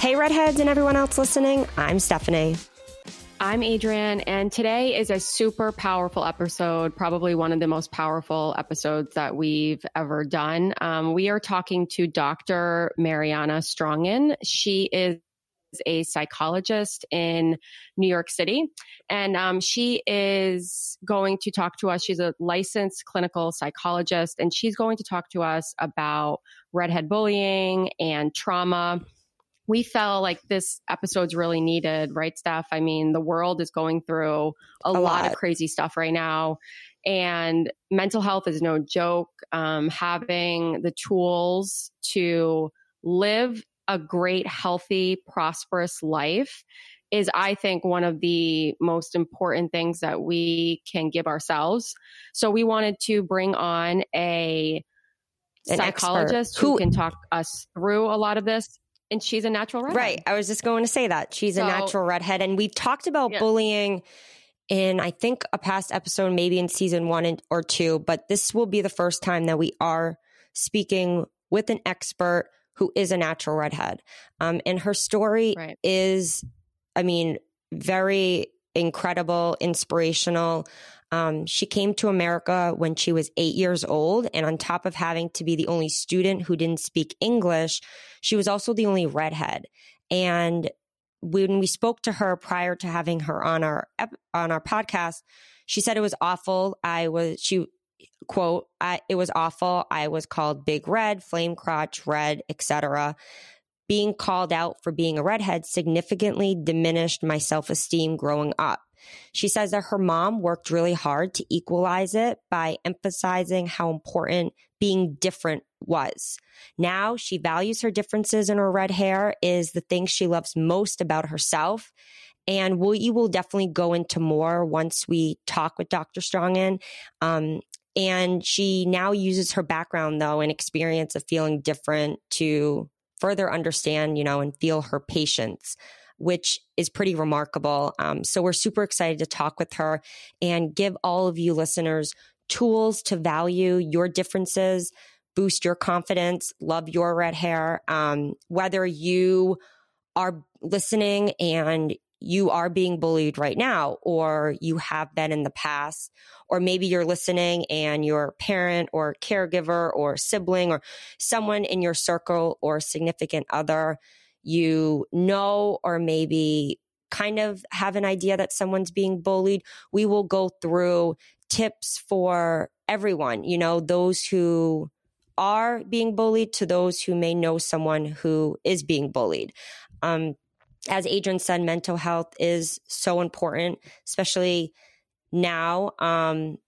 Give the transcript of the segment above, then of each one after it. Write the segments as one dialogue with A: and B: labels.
A: Hey, redheads and everyone else listening, I'm Stephanie.
B: I'm Adrienne, and today is a super powerful episode, probably one of the most powerful episodes that we've ever done. Um, we are talking to Dr. Mariana Strongin. She is a psychologist in New York City, and um, she is going to talk to us. She's a licensed clinical psychologist, and she's going to talk to us about redhead bullying and trauma we felt like this episode's really needed, right, Steph? I mean, the world is going through a, a lot. lot. of crazy stuff right now. And mental health is no joke. Um, having the tools to live a great, healthy, prosperous life is, I think, one of the most important things that we can give ourselves. So we wanted to bring on a An psychologist who, who can talk us through a lot of this and she's a natural redhead.
A: Right. I was just going to say that. She's so, a natural redhead. And we've talked about yeah. bullying in, I think, a past episode, maybe in season one or two, but this will be the first time that we are speaking with an expert who is a natural redhead. Um, and her story right. is, I mean, very incredible, inspirational. Um, she came to America when she was eight years old. And on top of having to be the only student who didn't speak English, she was also the only redhead. And when we spoke to her prior to having her on our on our podcast, she said it was awful. I was she quote, it was awful. I was called big red, flame crotch, red, etc. Being called out for being a redhead significantly diminished my self-esteem growing up. She says that her mom worked really hard to equalize it by emphasizing how important being different was. Now she values her differences in her red hair is the thing she loves most about herself. And we will definitely go into more once we talk with Dr. Strongin. Um, and she now uses her background though and experience of feeling different to further understand, you know, and feel her patients which is pretty remarkable. Um, so we're super excited to talk with her and give all of you listeners tools to value your differences, boost your confidence, love your red hair. Um, whether you are listening and you are being bullied right now, or you have been in the past, or maybe you're listening and your parent or caregiver or sibling or someone in your circle or significant other you know, or maybe kind of have an idea that someone's being bullied, we will go through tips for everyone, you know, those who are being bullied to those who may know someone who is being bullied. Um, as Adrienne said, mental health is so important, especially now, um,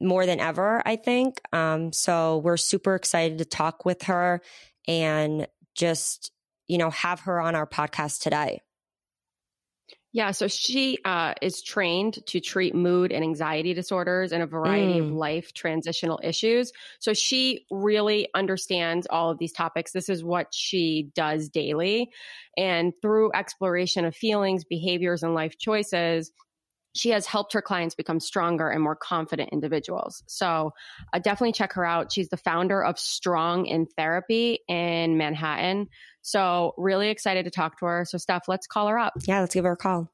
A: more than ever, I think. Um, so we're super excited to talk with her and just you know, have her on our podcast today?
B: Yeah, so she uh, is trained to treat mood and anxiety disorders and a variety mm. of life transitional issues. So she really understands all of these topics. This is what she does daily. And through exploration of feelings, behaviors, and life choices, she has helped her clients become stronger and more confident individuals. So uh, definitely check her out. She's the founder of Strongin Therapy in Manhattan. So really excited to talk to her. So Steph, let's call her up.
A: Yeah, let's give her a call.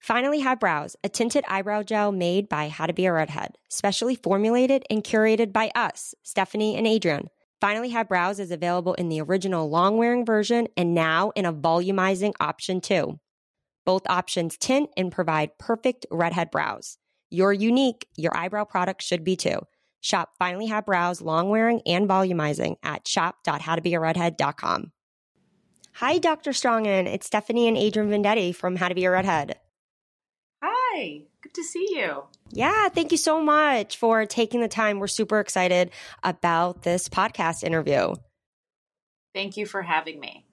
A: Finally Have Brows, a tinted eyebrow gel made by How to Be a Redhead, specially formulated and curated by us, Stephanie and Adrienne. Finally Have Brows is available in the original long wearing version and now in a volumizing option too. Both options tint and provide perfect redhead brows. You're unique. Your eyebrow product should be too. Shop Finally Have Brows long wearing and volumizing at shop.howtobearedhead.com. Hi, Dr. Strongin. It's Stephanie and Adrienne Vendetti from How to Be a Redhead.
C: Hi, good to see you.
A: Yeah, thank you so much for taking the time. We're super excited about this podcast interview.
C: Thank you for having me.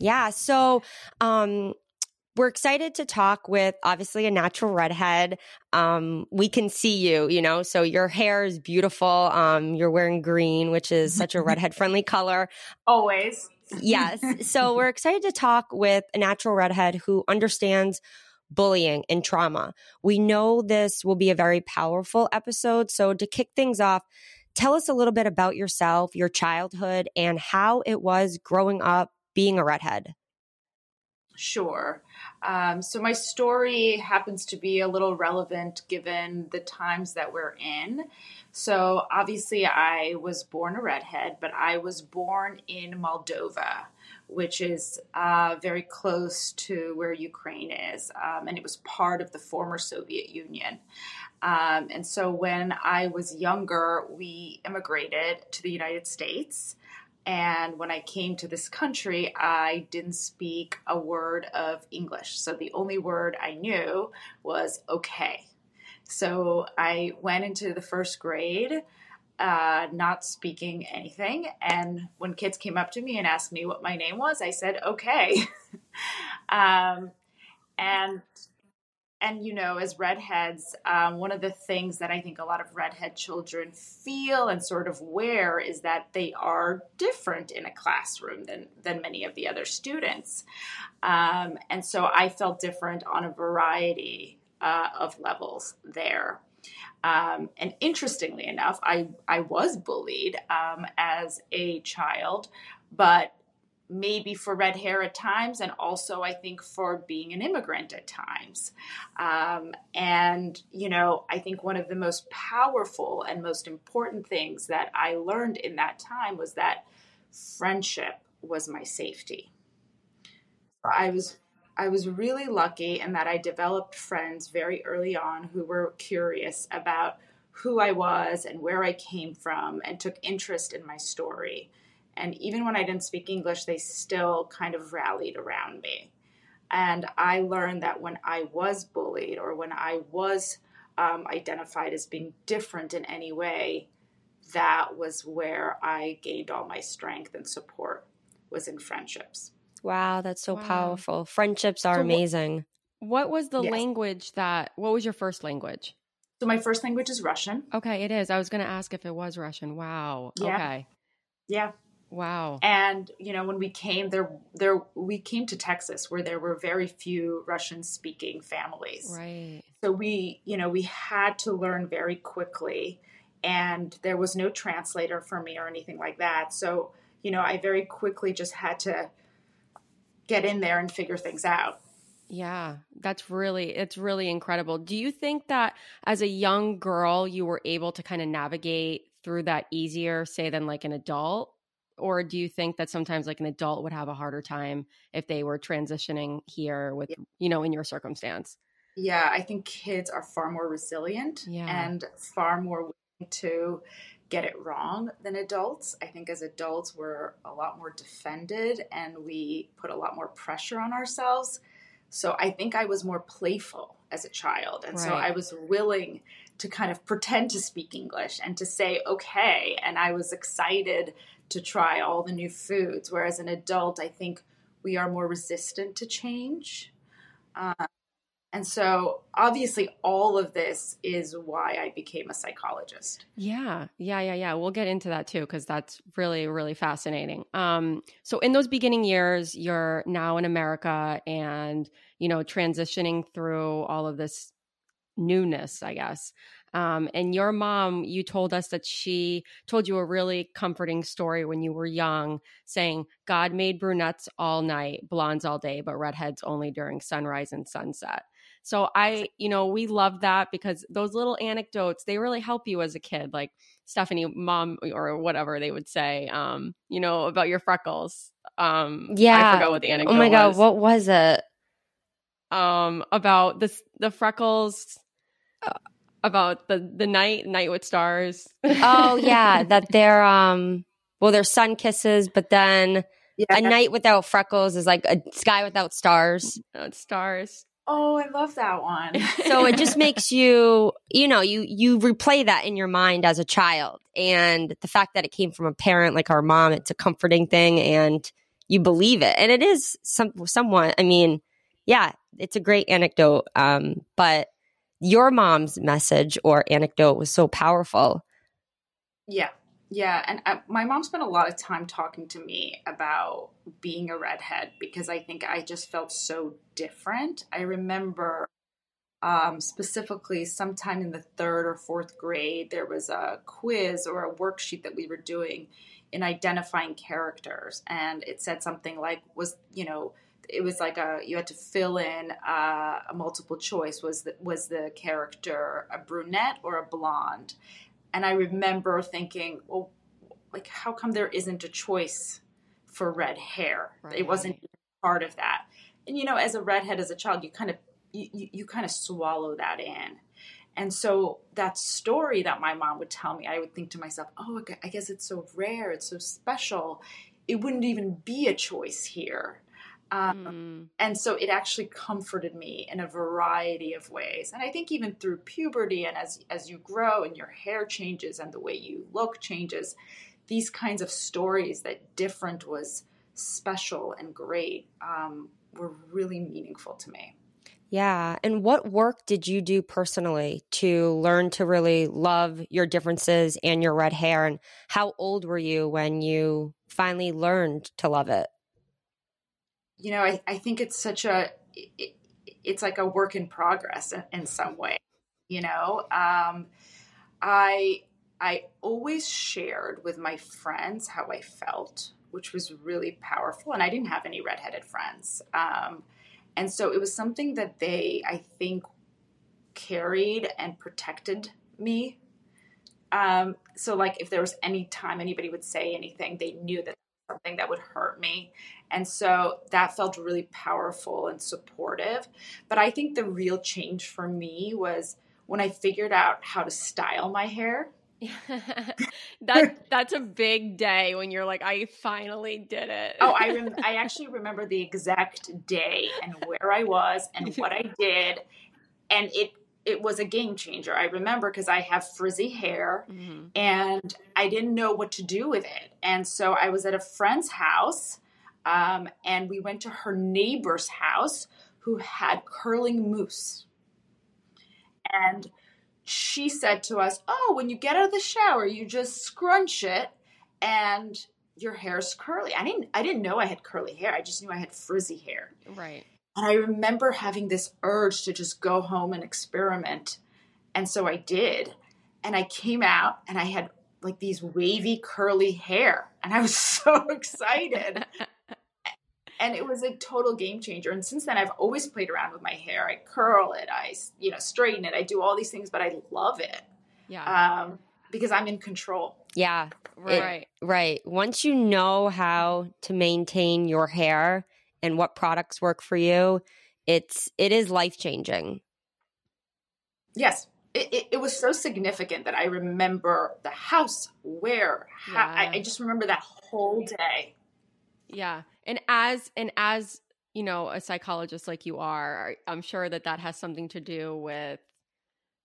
A: Yeah, so um, we're excited to talk with obviously a natural redhead. Um, we can see you, you know, so your hair is beautiful. Um, you're wearing green, which is such a redhead friendly color.
C: Always.
A: yes. So we're excited to talk with a natural redhead who understands bullying and trauma. We know this will be a very powerful episode. So to kick things off, tell us a little bit about yourself, your childhood, and how it was growing up being a redhead.
C: Sure. Um, so my story happens to be a little relevant given the times that we're in. So obviously, I was born a redhead, but I was born in Moldova, which is uh, very close to where Ukraine is, um, and it was part of the former Soviet Union. Um, and so when I was younger, we immigrated to the United States. And when I came to this country, I didn't speak a word of English. So the only word I knew was okay. So I went into the first grade uh, not speaking anything. And when kids came up to me and asked me what my name was, I said, okay. um, and and you know as redheads um, one of the things that i think a lot of redhead children feel and sort of wear is that they are different in a classroom than than many of the other students. Um, and so i felt different on a variety uh, of levels there. Um, and interestingly enough i i was bullied um, as a child but maybe for red hair at times, and also I think for being an immigrant at times. Um, and, you know, I think one of the most powerful and most important things that I learned in that time was that friendship was my safety. I was I was really lucky in that I developed friends very early on who were curious about who I was and where I came from and took interest in my story. And even when I didn't speak English, they still kind of rallied around me. And I learned that when I was bullied or when I was um, identified as being different in any way, that was where I gained all my strength and support was in friendships.
A: Wow, that's so wow. powerful. Friendships are so amazing.
B: What, what was the yes. language that, what was your first language?
C: So my first language is Russian.
B: Okay, it is. I was going to ask if it was Russian. Wow.
C: Yeah.
B: Okay.
C: Yeah.
B: Wow.
C: And you know, when we came there there we came to Texas where there were very few Russian speaking families.
B: Right.
C: So we, you know, we had to learn very quickly and there was no translator for me or anything like that. So, you know, I very quickly just had to get in there and figure things out.
B: Yeah, that's really it's really incredible. Do you think that as a young girl you were able to kind of navigate through that easier say than like an adult? Or do you think that sometimes like an adult would have a harder time if they were transitioning here with you know in your circumstance
C: yeah i think kids are far more resilient yeah. and far more willing to get it wrong than adults i think as adults we're a lot more defended and we put a lot more pressure on ourselves so i think i was more playful as a child and right. so i was willing to kind of pretend to speak english and to say okay and i was excited to try all the new foods. Whereas an adult, I think we are more resistant to change. Uh, and so, obviously, all of this is why I became a psychologist.
B: Yeah, yeah, yeah, yeah. We'll get into that too, because that's really, really fascinating. Um, so, in those beginning years, you're now in America and, you know, transitioning through all of this newness, I guess. Um, and your mom, you told us that she told you a really comforting story when you were young, saying, God made brunettes all night, blondes all day, but redheads only during sunrise and sunset. So I, you know, we love that because those little anecdotes, they really help you as a kid. Like Stephanie, mom, or whatever they would say, um, you know, about your freckles. Um,
A: yeah.
B: I forgot what the anecdote was.
A: Oh my
B: God,
A: what was it?
B: Um, about this, the freckles. Uh, about the the night night with stars.
A: oh yeah, that they're um well they're sun kisses, but then yeah. a night without freckles is like a sky without stars.
B: Without stars.
C: Oh, I love that one.
A: so it just makes you, you know, you you replay that in your mind as a child, and the fact that it came from a parent like our mom, it's a comforting thing, and you believe it, and it is some somewhat. I mean, yeah, it's a great anecdote, um, but your mom's message or anecdote was so powerful.
C: Yeah. Yeah. And uh, my mom spent a lot of time talking to me about being a redhead because I think I just felt so different. I remember um, specifically sometime in the third or fourth grade, there was a quiz or a worksheet that we were doing in identifying characters. And it said something like, was, you know, it was like a you had to fill in uh, a multiple choice. Was the, was the character a brunette or a blonde? And I remember thinking, well, like how come there isn't a choice for red hair? Right. It wasn't part of that. And you know, as a redhead, as a child, you kind of you, you, you kind of swallow that in. And so that story that my mom would tell me, I would think to myself, oh, I guess it's so rare, it's so special. It wouldn't even be a choice here. Um, mm. And so it actually comforted me in a variety of ways. And I think even through puberty and as, as you grow and your hair changes and the way you look changes, these kinds of stories that different was special and great um, were really meaningful to me.
A: Yeah. And what work did you do personally to learn to really love your differences and your red hair? And how old were you when you finally learned to love it?
C: You know, I, I think it's such a, it, it's like a work in progress in, in some way. You know, um, I, I always shared with my friends how I felt, which was really powerful. And I didn't have any redheaded friends. Um, and so it was something that they, I think, carried and protected me. Um, so, like, if there was any time anybody would say anything, they knew that something that would hurt me. And so that felt really powerful and supportive. But I think the real change for me was when I figured out how to style my hair.
B: that that's a big day when you're like, I finally did it.
C: oh, I rem- I actually remember the exact day and where I was and what I did, and it it was a game changer. I remember because I have frizzy hair mm-hmm. and I didn't know what to do with it, and so I was at a friend's house, um, and we went to her neighbor's house who had curling mousse, and she said to us, "Oh, when you get out of the shower, you just scrunch it and your hair's curly." I didn't I didn't know I had curly hair. I just knew I had frizzy hair.
B: Right.
C: And I remember having this urge to just go home and experiment. And so I did. And I came out and I had like these wavy curly hair and I was so excited. and it was a total game changer. And since then i've always played around with my hair. I curl it. I you know straighten it. I do all these things but i love it. Yeah. Um, because i'm in control.
A: Yeah. Right. It, right. Once you know how to maintain your hair and what products work for you it's it is life changing
C: yes. It, it, it, was so significant that I remember the house, where, how, yeah. I, I just remember that whole day.
B: Yeah and as and as you know a psychologist like you are i'm sure that that has something to do with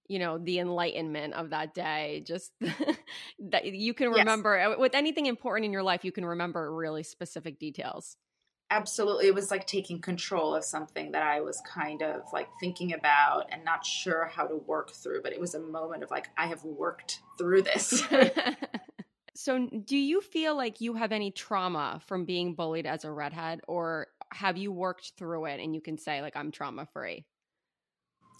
B: you know the enlightenment of that day. Just that you can remember yes. Uh, with anything important in your life you can remember really specific details.
C: Absolutely. It was like taking control of something that i was kind of like thinking about and not sure how to work through but it was a moment of like i have worked through this
B: So, do you feel like you have any trauma from being bullied as a redhead, or have you worked through it and you can say, like, I'm trauma free?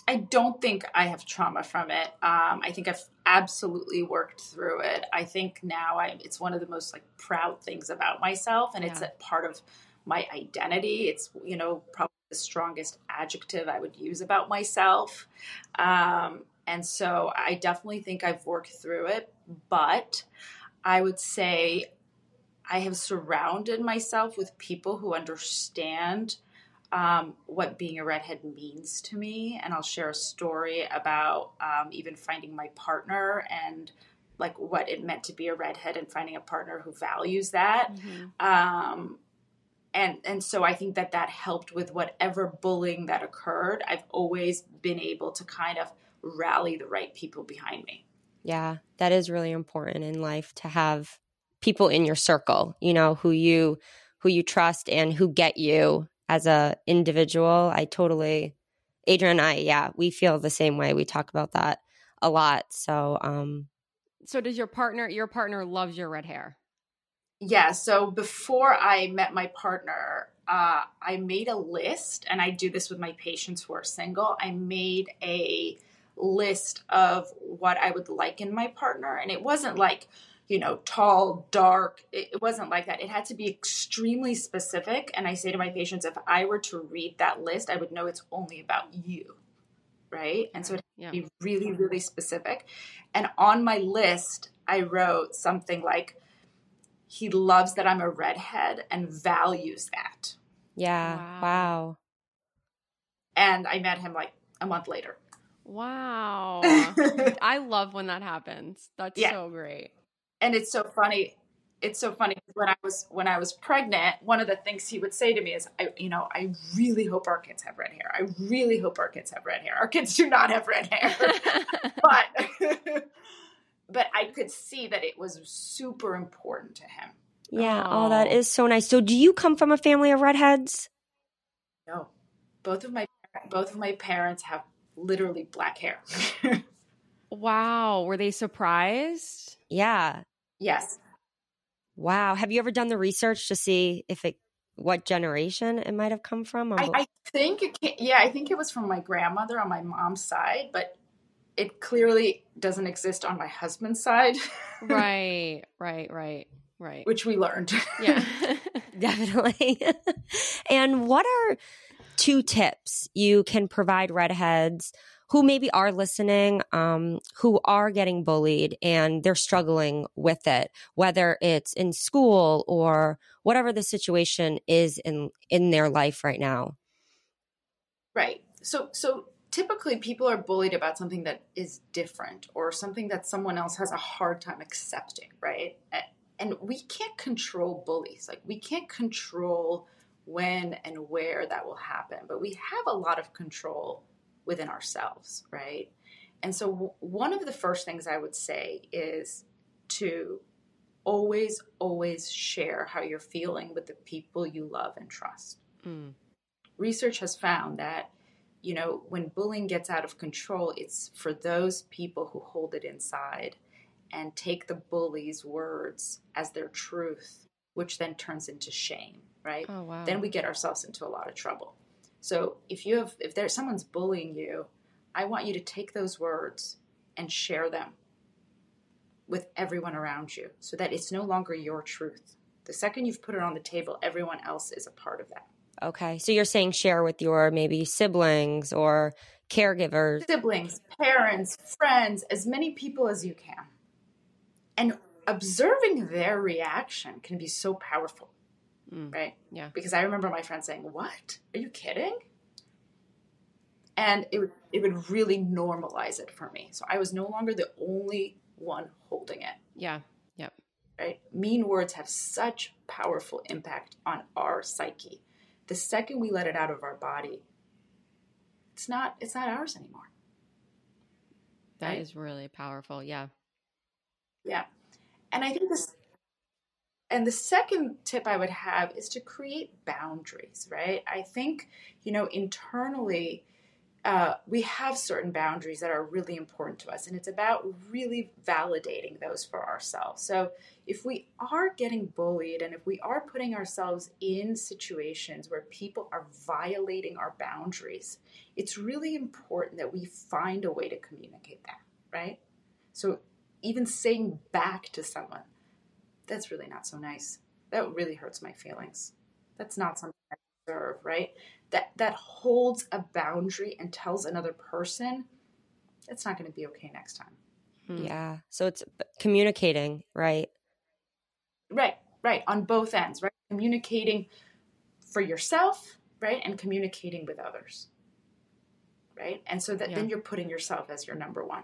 C: I don't think I have trauma from it. Um, I think I've absolutely worked through it. I think now I, it's one of the most like proud things about myself, and yeah. it's a part of my identity. It's you know probably the strongest adjective I would use about myself, um, and so I definitely think I've worked through it. But I would say I have surrounded myself with people who understand um, what being a redhead means to me. And I'll share a story about um, even finding my partner and like what it meant to be a redhead and finding a partner who values that. Mm-hmm. Um, and and so I think that that helped with whatever bullying that occurred. I've always been able to kind of rally the right people behind me.
A: Yeah, that is really important in life to have people in your circle, you know, who you who you trust and who get you as a individual. I totally Adrienne and I, yeah, we feel the same way. We talk about that a lot. So, um
B: so does your partner your partner loves your red hair?
C: Yeah, so before I met my partner, uh, I made a list, and I do this with my patients who are single. I made a list of what I would like in my partner. And it wasn't like you know, tall, dark. It, it, wasn't like that. It had to be extremely specific. And I say to my patients, if I were to read that list, I would know it's only about you. Right. And so it had to be really, really specific. And on my list, I wrote something like, he loves that I'm a redhead and values that.
A: Yeah. Wow. wow.
C: And I met him like a month later.
B: Wow. I love when that happens. That's yeah. so great.
C: And it's so funny. It's so funny when I was when I was pregnant, one of the things he would say to me is I you know, I really hope our kids have red hair. I really hope our kids have red hair. Our kids do not have red hair. but but I could see that it was super important to him.
A: Yeah, oh. oh that is so nice. So do you come from a family of redheads?
C: No. Both of my both of my parents have literally black hair.
B: wow. Were they surprised?
A: Yeah.
C: Yes.
A: Wow. Have you ever done the research to see if it what generation it might have come from?
C: I, I, think it can, yeah, I think it was from my grandmother on my mom's side, but it clearly doesn't exist on my husband's side.
B: right, right, right, right.
C: Which we learned.
B: Yeah.
A: Definitely. and what are two tips you can provide redheads who maybe are listening, um, who are getting bullied and they're struggling with it, whether it's in school or whatever the situation is in in their life right now.
C: Right. So so typically people are bullied about something that is different or something that someone else has a hard time accepting, right? And we can't control bullies. Like we can't control when and where that will happen. But we have a lot of control within ourselves, right? And so, w- one of the first things I would say is to always, always share how you're feeling with the people you love and trust. Mm. Research has found that, you know, when bullying gets out of control, it's for those people who hold it inside and take the bully's words as their truth, which then turns into shame right?
B: Oh, wow.
C: Then we get ourselves into a lot of trouble. So if you have if there's someone's bullying you, I want you to take those words and share them with everyone around you so that it's no longer your truth. The second you've put it on the table, everyone else is a part of that.
A: Okay. So you're saying share with your maybe siblings or caregivers.
C: Siblings, parents, friends, as many people as you can. And observing their reaction can be so powerful. Mm. Right?
B: Yeah.
C: Because I remember my friend saying, What? Are you kidding? And it would, it would really normalize it for me. So I was no longer the only one holding it.
B: Yeah. Yep.
C: Right? Mean words have such powerful impact on our psyche. The second we let it out of our body, it's not it's not ours anymore.
B: That right? is really powerful. Yeah.
C: Yeah. And I think this and the second tip I would have is to create boundaries, right? I think, you know, internally, uh, we have certain boundaries that are really important to us, and it's about really validating those for ourselves. So, if we are getting bullied and if we are putting ourselves in situations where people are violating our boundaries, it's really important that we find a way to communicate that, right? So, even saying back to someone, that's really not so nice. That really hurts my feelings. That's not something I deserve, right? That that holds a boundary and tells another person it's not going to be okay next time.
A: Hmm. Yeah. So it's communicating, right?
C: Right, right. On both ends, right? Communicating for yourself, right? And communicating with others. Right? And so that yeah. then you're putting yourself as your number one.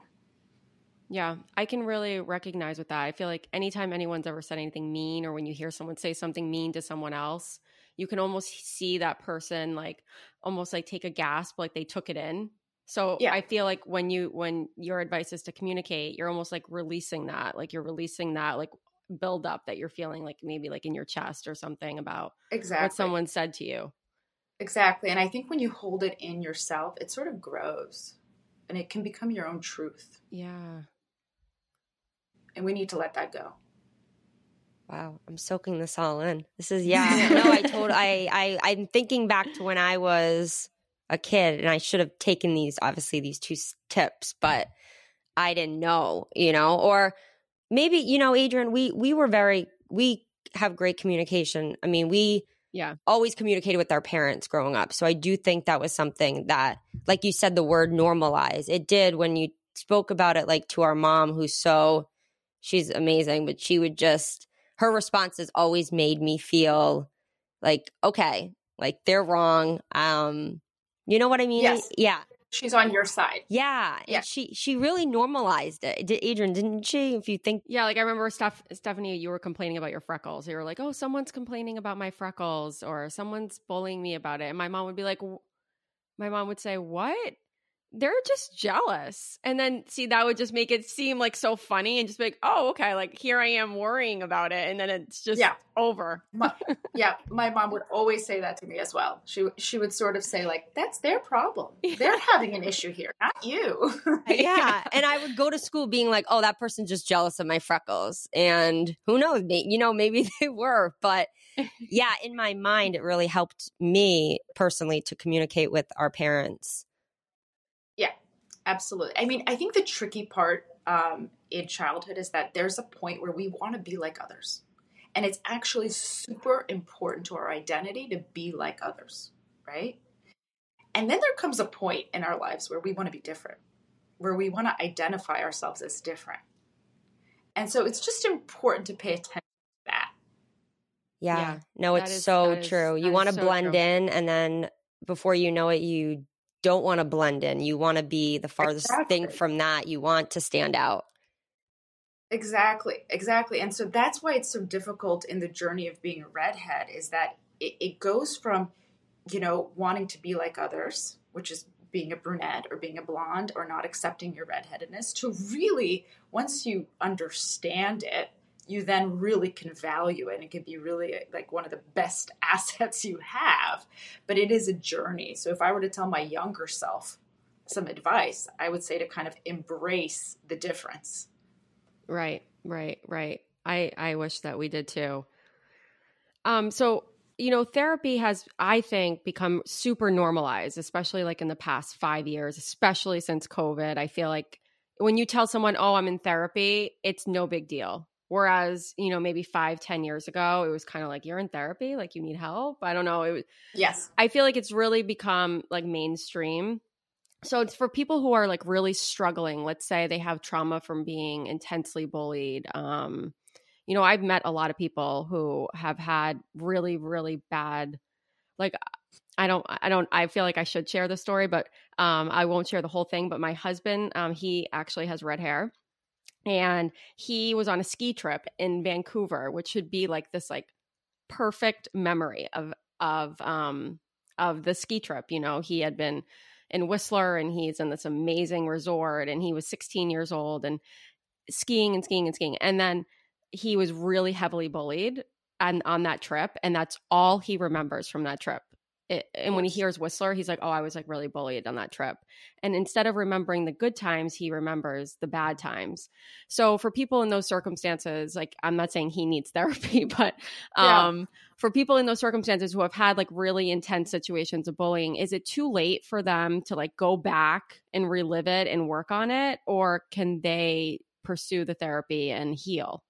B: Yeah, I can really recognize with that. I feel like anytime anyone's ever said anything mean or when you hear someone say something mean to someone else, you can almost see that person like almost like take a gasp like they took it in. So yeah. I feel like when you when your advice is to communicate, you're almost like releasing that, like you're releasing that like build up that you're feeling like maybe like in your chest or something about
C: exactly
B: what someone said to you.
C: Exactly. And I think when you hold it in yourself, it sort of grows and it can become your own truth.
B: Yeah
C: and we need to let that go.
A: Wow, I'm soaking this all in. This is yeah. no, I told I I I'm thinking back to when I was a kid and I should have taken these obviously these two tips, but I didn't know, you know, or maybe you know, Adrienne, we we were very we have great communication. I mean, we
B: yeah
A: always communicated with our parents growing up. So I do think that was something that, like you said, the word normalize. It did when you spoke about it, like to our mom, who's so she's amazing, but she would just her responses always made me feel like okay, like they're wrong. Um, you know what I mean?
C: Yes.
A: Yeah
C: she's on your side.
A: Yeah, yeah. she she really normalized it. Adrienne, didn't she? If you think,
B: yeah, like I remember Steph, Stephanie, you were complaining about your freckles. You were like, "Oh, someone's complaining about my freckles," or "Someone's bullying me about it," and my mom would be like, "My mom would say, what?" They're just jealous. And then see that would just make it seem like so funny and just be like, oh, okay, like here I am worrying about it. And then it's just yeah. over.
C: my, yeah. My mom would always say that to me as well. She she would sort of say, like, that's their problem. Yeah. They're having an issue here, not you.
A: yeah. And I would go to school being like, oh, that person's just jealous of my freckles. And who knows, you know, maybe they were. But yeah, in my mind, it really helped me personally to communicate with our parents
C: Absolutely. I mean, I think the tricky part um, in childhood is that there's a point where we want to be like others. And it's actually super important to our identity to be like others, right? And then there comes a point in our lives where we want to be different, where we want to identify ourselves as different. And so it's just important to pay attention to that.
A: Yeah. yeah no, it's is, so true. Is, you want to so blend true. in, and then before you know it, you don't want to blend in. You want to be the farthest exactly. thing from that. You want to stand out.
C: Exactly, exactly. And so that's why it's so difficult in the journey of being a redhead is that it, it goes from, you know, wanting to be like others, which is being a brunette or being a blonde or not accepting your redheadedness, to really, once you understand it, you then really can value it and it can be really like one of the best assets you have but it is a journey. So if i were to tell my younger self some advice i would say to kind of embrace the difference.
B: Right right right. I i wish that we did too. Um so you know therapy has i think become super normalized especially like in the past 5 years especially since covid. I feel like when you tell someone oh i'm in therapy it's no big deal Whereas, you know, maybe five, ten years ago, it was kind of like you're in therapy, like you need help. I don't know. It was,
C: yes.
B: I feel like it's really become like mainstream. So it's for people who are like really struggling. Let's say they have trauma from being intensely bullied. Um, you know, I've met a lot of people who have had really, really bad, like, I don't, I don't, I feel like I should share the story, but um, I won't share the whole thing. But my husband, um, he actually has red hair and he was on a ski trip in Vancouver, which should be like this like perfect memory of of um of the ski trip. You know, he had been in Whistler and he's in this amazing resort and he was 16 years old and skiing and skiing and skiing. And then he was really heavily bullied on on that trip and that's all he remembers from that trip it, and when he hears Whistler, he's like, "Oh, I was like really bullied on that trip." And instead of remembering the good times, he remembers the bad times. So for people in those circumstances, like I'm not saying he needs therapy, but um, yeah. for people in those circumstances who have had like really intense situations of bullying, is it too late for them to like go back and relive it and work on it, or can they pursue the therapy and heal?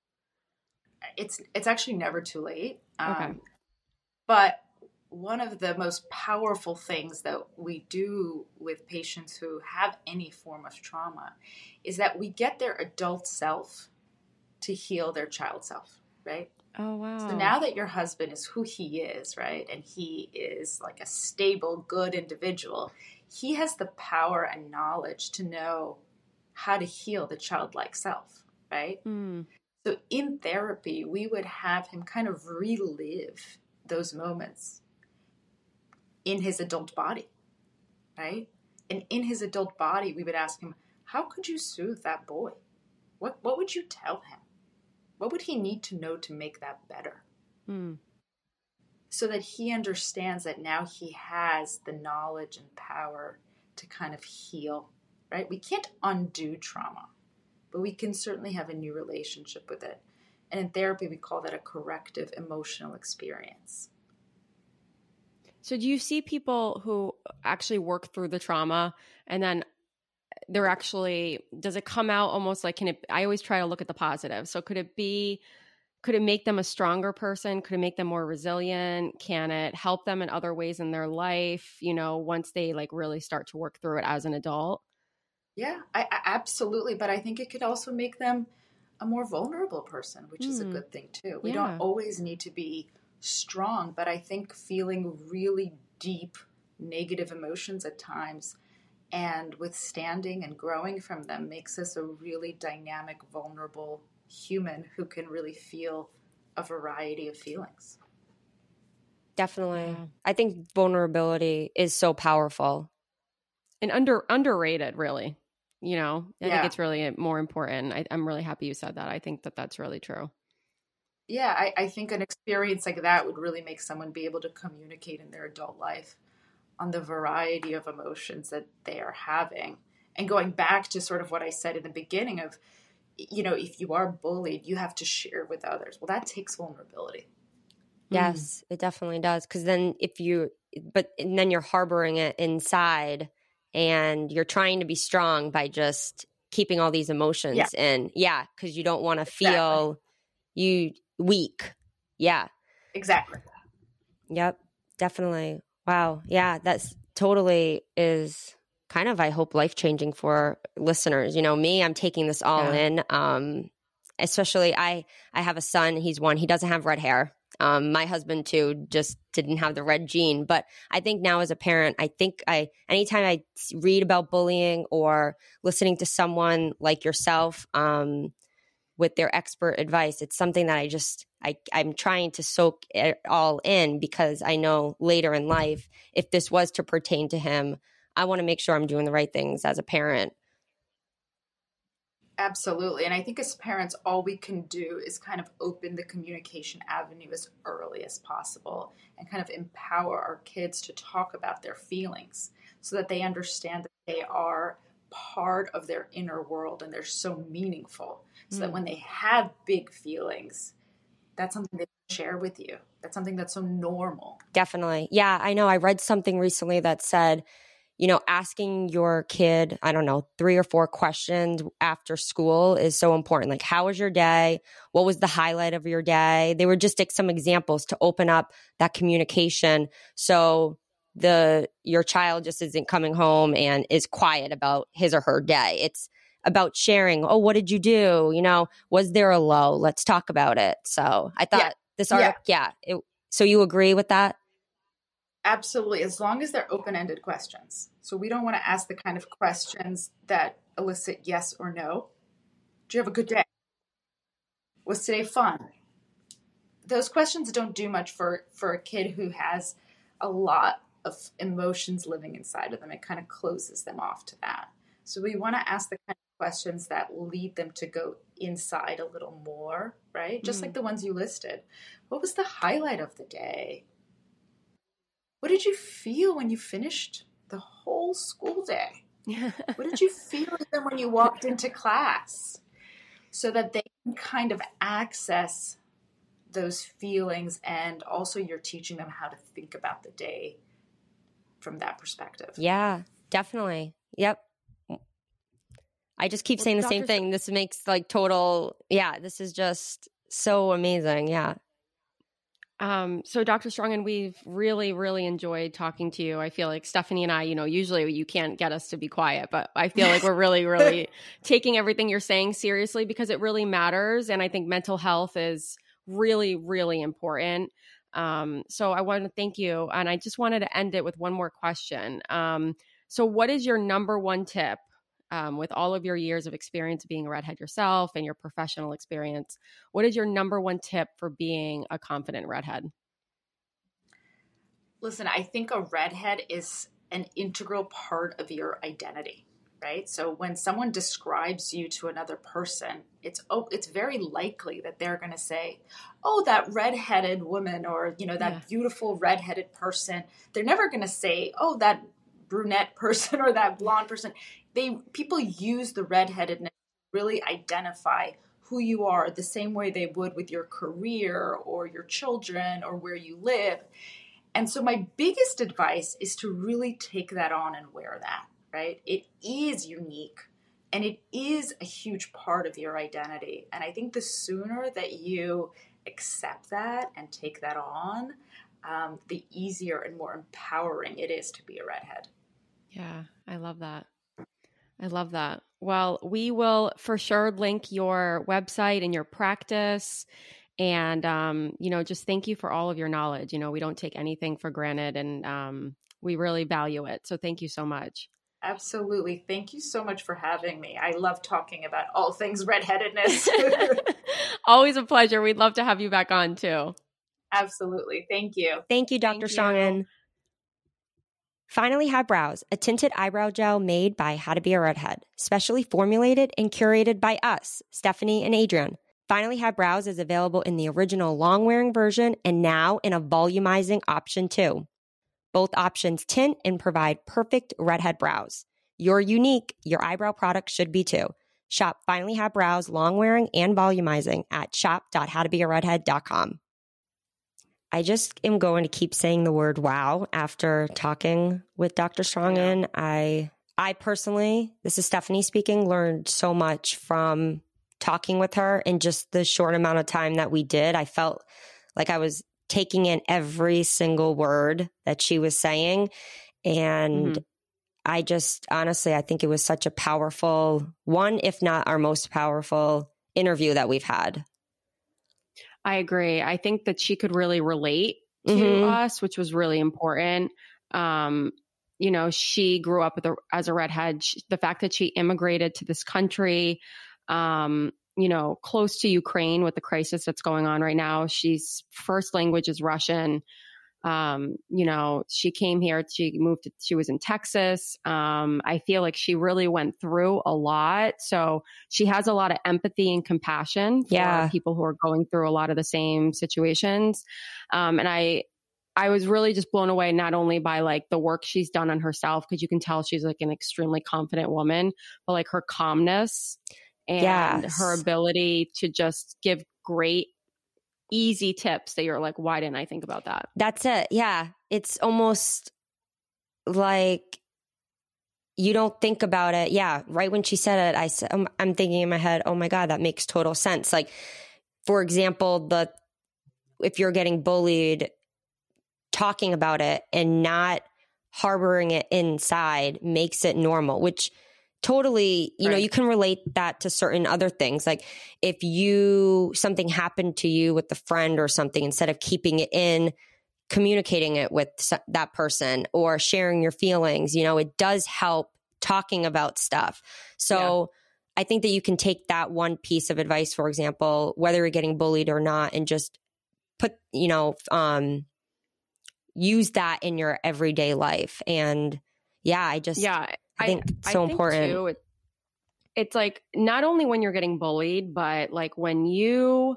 C: It's it's actually never too late.
B: Um, okay.
C: But one of the most powerful things that we do with patients who have any form of trauma is that we get their adult self to heal their child self, right?
B: Oh, wow.
C: So now that your husband is who he is, right, and he is like a stable, good individual, he has the power and knowledge to know how to heal the childlike self, right?
B: Mm.
C: So in therapy, we would have him kind of relive those moments in his adult body, right? And in his adult body, we would ask him, How could you soothe that boy? What, what would you tell him? What would he need to know to make that better?
B: Hmm.
C: So that he understands that now he has the knowledge and power to kind of heal, right? We can't undo trauma, but we can certainly have a new relationship with it. And in therapy, we call that a corrective emotional experience.
B: So do you see people who actually work through the trauma and then they're actually does it come out almost like can it i always try to look at the positive so could it be could it make them a stronger person could it make them more resilient can it help them in other ways in their life you know once they like really start to work through it as an adult
C: yeah I, I absolutely but i think it could also make them a more vulnerable person which mm. is a hmm. good thing too we yeah. don't always need to be strong but i think feeling really deep negative emotions at times and withstanding and growing from them makes us a really dynamic vulnerable human who can really feel a variety of feelings.
A: Definitely. Yeah. I think vulnerability is so powerful
B: and under underrated really. You know, I yeah. think it's really eh, more important. I, am really happy you said that. I think that that's really true.
C: Yeah, I, I think an experience like that would really make someone be able to communicate in their adult life on the variety of emotions that they are having. And going back to sort of what I said in the beginning of you know, if you are bullied, you have to share with others. Well, that takes vulnerability.
A: Yes, mm. it definitely does. Because then if you, but then you're harboring it inside and you're trying to be strong by just keeping all these emotions yeah. in. Yeah. Because you don't want to feel exactly. you weak. Yeah.
C: Exactly.
A: Yep. Definitely. Wow. Yeah. That's totally is kind of I hope life changing for listeners. You know, me, I'm taking this all yeah. in. Um, especially I I have a son. He's one. He doesn't have red hair. Um, my husband too just didn't have the red gene. But I think now as a parent, I think I anytime I read about bullying or listening to someone like yourself um, with their expert advice, it's something that I just I, I'm trying to soak it all in because I know later in life, if this was to pertain to him, I want to make sure I'm doing the right things as a parent.
C: Absolutely. And I think as parents, all we can do is kind of open the communication avenue as early as possible and kind of empower our kids to talk about their feelings so that they understand that they are part of their inner world and they're so meaningful. So mm. that when they have big feelings, that's something they share with you. That's something that's so normal.
A: Definitely. Yeah, I know. I read something recently that said, you know, asking your kid, I don't know, three or four questions after school is so important. Like, how was your day? What was the highlight of your day? They were just some examples to open up that communication. So the, your child just isn't coming home and is quiet about his or her day. It's about sharing. Oh, what did you do? You know, was there a low? Let's talk about it. So I thought yeah. this article, yeah. yeah it, so you agree with that?
C: Absolutely, as long as they're open ended questions. So we don't want to ask the kind of questions that elicit yes or no. Do you have a good day? Was today fun? Those questions don't do much for, for a kid who has a lot of emotions living inside of them. It kind of closes them off to that. So we want to ask the kind of questions that lead them to go inside a little more, right? Just mm. like the ones you listed. What was the highlight of the day? What did you feel when you finished the whole school day? what did you feel even when you walked into class? So that they can kind of access those feelings and also you're teaching them how to think about the day from that perspective.
A: Yeah, definitely. Yep. I just keep well, saying the Dr. same thing. This makes like total, yeah, this is just so amazing. Yeah.
B: Um, so Dr. Strongin, we've really, really enjoyed talking to you. I feel like Stephanie and I, you know, usually you can't get us to be quiet, but I feel like we're really, really taking everything you're saying seriously because it really matters. And I think mental health is really, really important. Um, so I want to thank you. And I just wanted to end it with one more question. Um, so what is your number one tip um, with all of your years of experience being a redhead yourself and your professional experience, what is your number one tip for being a confident redhead?
C: Listen, I think a redhead is an integral part of your identity, right? So when someone describes you to another person, it's oh, it's very likely that they're going to say, "Oh, that redheaded woman," or you know, that yeah. beautiful redheaded person. They're never going to say, "Oh, that brunette person or that blonde person they people use the redheadedness to really identify who you are the same way they would with your career or your children or where you live. And so my biggest advice is to really take that on and wear that. Right? It is unique and it is a huge part of your identity. And I think the sooner that you accept that and take that on, um, the easier and more empowering it is to be a redhead.
B: Yeah, I love that. I love that. Well, we will for sure link your website and your practice. And, um, you know, just thank you for all of your knowledge. You know, we don't take anything for granted and um, we really value it. So thank you so much.
C: Absolutely. Thank you so much for having me. I love talking about all things redheadedness.
B: Always a pleasure. We'd love to have you back on too.
C: Absolutely. Thank you.
A: Thank you, Dr. Strongin. Finally Have Brows, a tinted eyebrow gel made by How to Be a Redhead, specially formulated and curated by us, Stephanie and Adrienne. Finally Have Brows is available in the original long wearing version and now in a volumizing option too. Both options tint and provide perfect redhead brows. You're unique, your eyebrow product should be too. Shop Finally Have Brows long wearing and volumizing at shop.howtobearedhead.com. I just am going to keep saying the word wow after talking with Dr. Strongin. Yeah. I I personally, this is Stephanie speaking, learned so much from talking with her in just the short amount of time that we did. I felt like I was taking in every single word that she was saying and mm-hmm. I just honestly, I think it was such a powerful one, if not our most powerful interview that we've had.
B: I agree. I think that she could really relate to mm-hmm. us, which was really important. Um, you know, she grew up a, as a redhead. She, the fact that she immigrated to this country, um, you know, close to Ukraine with the crisis that's going on right now. She's first language is Russian um, you know, she came here, she moved, to, she was in Texas. Um, I feel like she really went through a lot. So she has a lot of empathy and compassion for yeah. people who are going through a lot of the same situations. Um, and I, I was really just blown away, not only by like the work she's done on herself, because you can tell she's like an extremely confident woman, but like her calmness and yes. her ability to just give great easy tips that you're like, why didn't I think about that?
A: That's it. Yeah. It's almost like you don't think about it. Yeah. Right when she said it, I said, I'm, um, I'm thinking in my head, oh my God, that makes total sense. Like, for example, the, if you're getting bullied, talking about it and not harboring it inside makes it normal, which totally you right. know you can relate that to certain other things like if you something happened to you with a friend or something instead of keeping it in communicating it with that person or sharing your feelings you know it does help talking about stuff so yeah. i think that you can take that one piece of advice for example whether you're getting bullied or not and just put you know um use that in your everyday life and yeah i just
B: yeah
A: I think I, so I think important. Too, it,
B: it's like not only when you're getting bullied, but like when you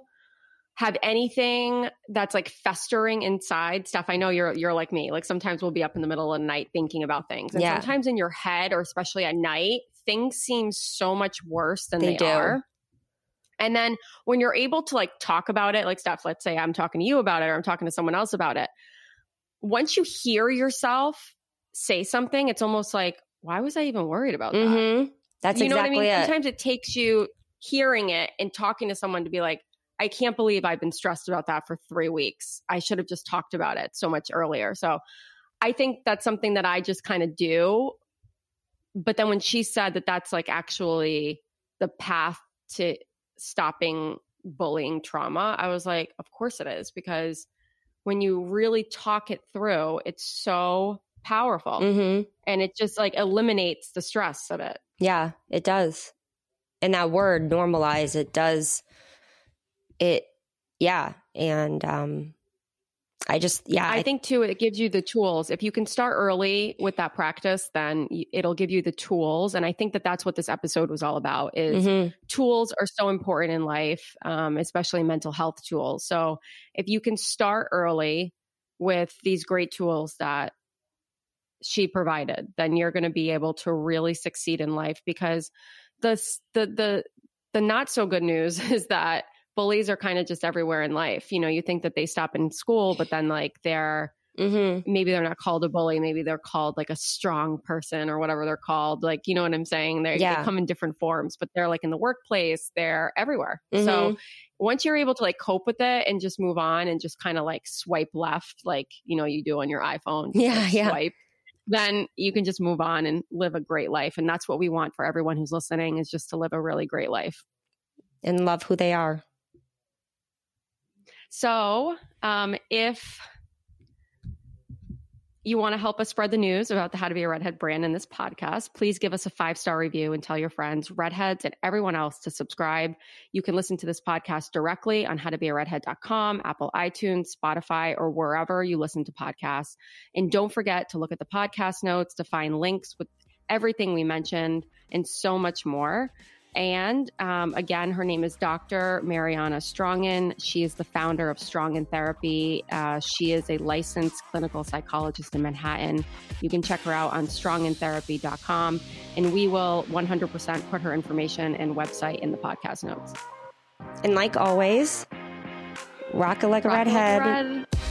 B: have anything that's like festering inside stuff. I know you're you're like me. Like sometimes we'll be up in the middle of the night thinking about things. And yeah. sometimes in your head or especially at night, things seem so much worse than they, they are. And then when you're able to like talk about it, like stuff, let's say I'm talking to you about it or I'm talking to someone else about it. Once you hear yourself say something, it's almost like, why was I even worried about that? Mm-hmm.
A: That's you know exactly what I mean.
B: It. Sometimes it takes you hearing it and talking to someone to be like, I can't believe I've been stressed about that for three weeks. I should have just talked about it so much earlier. So I think that's something that I just kind of do. But then when she said that that's like actually the path to stopping bullying trauma, I was like, of course it is. Because when you really talk it through, it's so powerful. Mm-hmm. And it just like eliminates the stress of it.
A: Yeah, it does. And that word normalize, it does it yeah. And um I just, yeah.
B: I, I, think too, it gives you the tools. If you can start early with that practice, then it'll give you the tools. And I think that that's what this episode was all about is mm-hmm. tools are so important in life, um, especially mental health tools. So if you can start early with these great tools that she provided, then you're going to be able to really succeed in life because the the the the not so good news is that bullies are kind of just everywhere in life. You know, you think that they stop in school, but then like they're Mm-hmm. Maybe they're not called a bully. Maybe they're called like a strong person or whatever they're called. Like, you know what I'm saying? Yeah. They come in different forms, but they're like in the workplace, they're everywhere. Mm-hmm. So once you're able to like cope with it and just move on and just kind of like swipe left, like, you know, you do on your iPhone.
A: Yeah.
B: Like
A: yeah.
B: Swipe then you can just move on and live a great life. And that's what we want for everyone who's listening is just to live a really great life.
A: And love who they are.
B: So, um, if you want to help us spread the news about the How to Be a Redhead brand in this podcast, please give us a five star review and tell your friends, redheads, and everyone else to subscribe. You can listen to this podcast directly on howtobearedhead.com, Apple iTunes, Spotify, or wherever you listen to podcasts. And don't forget to look at the podcast notes to find links with everything we mentioned and so much more. And um, again, her name is Dr. Mariana Strongin. She is the founder of Strongin Therapy. Uh, she is a licensed clinical psychologist in Manhattan. You can check her out on strongintherapy.com. And we will 100% put her information and website in the podcast notes.
A: And like always, rock it like a rock redhead. Like a red.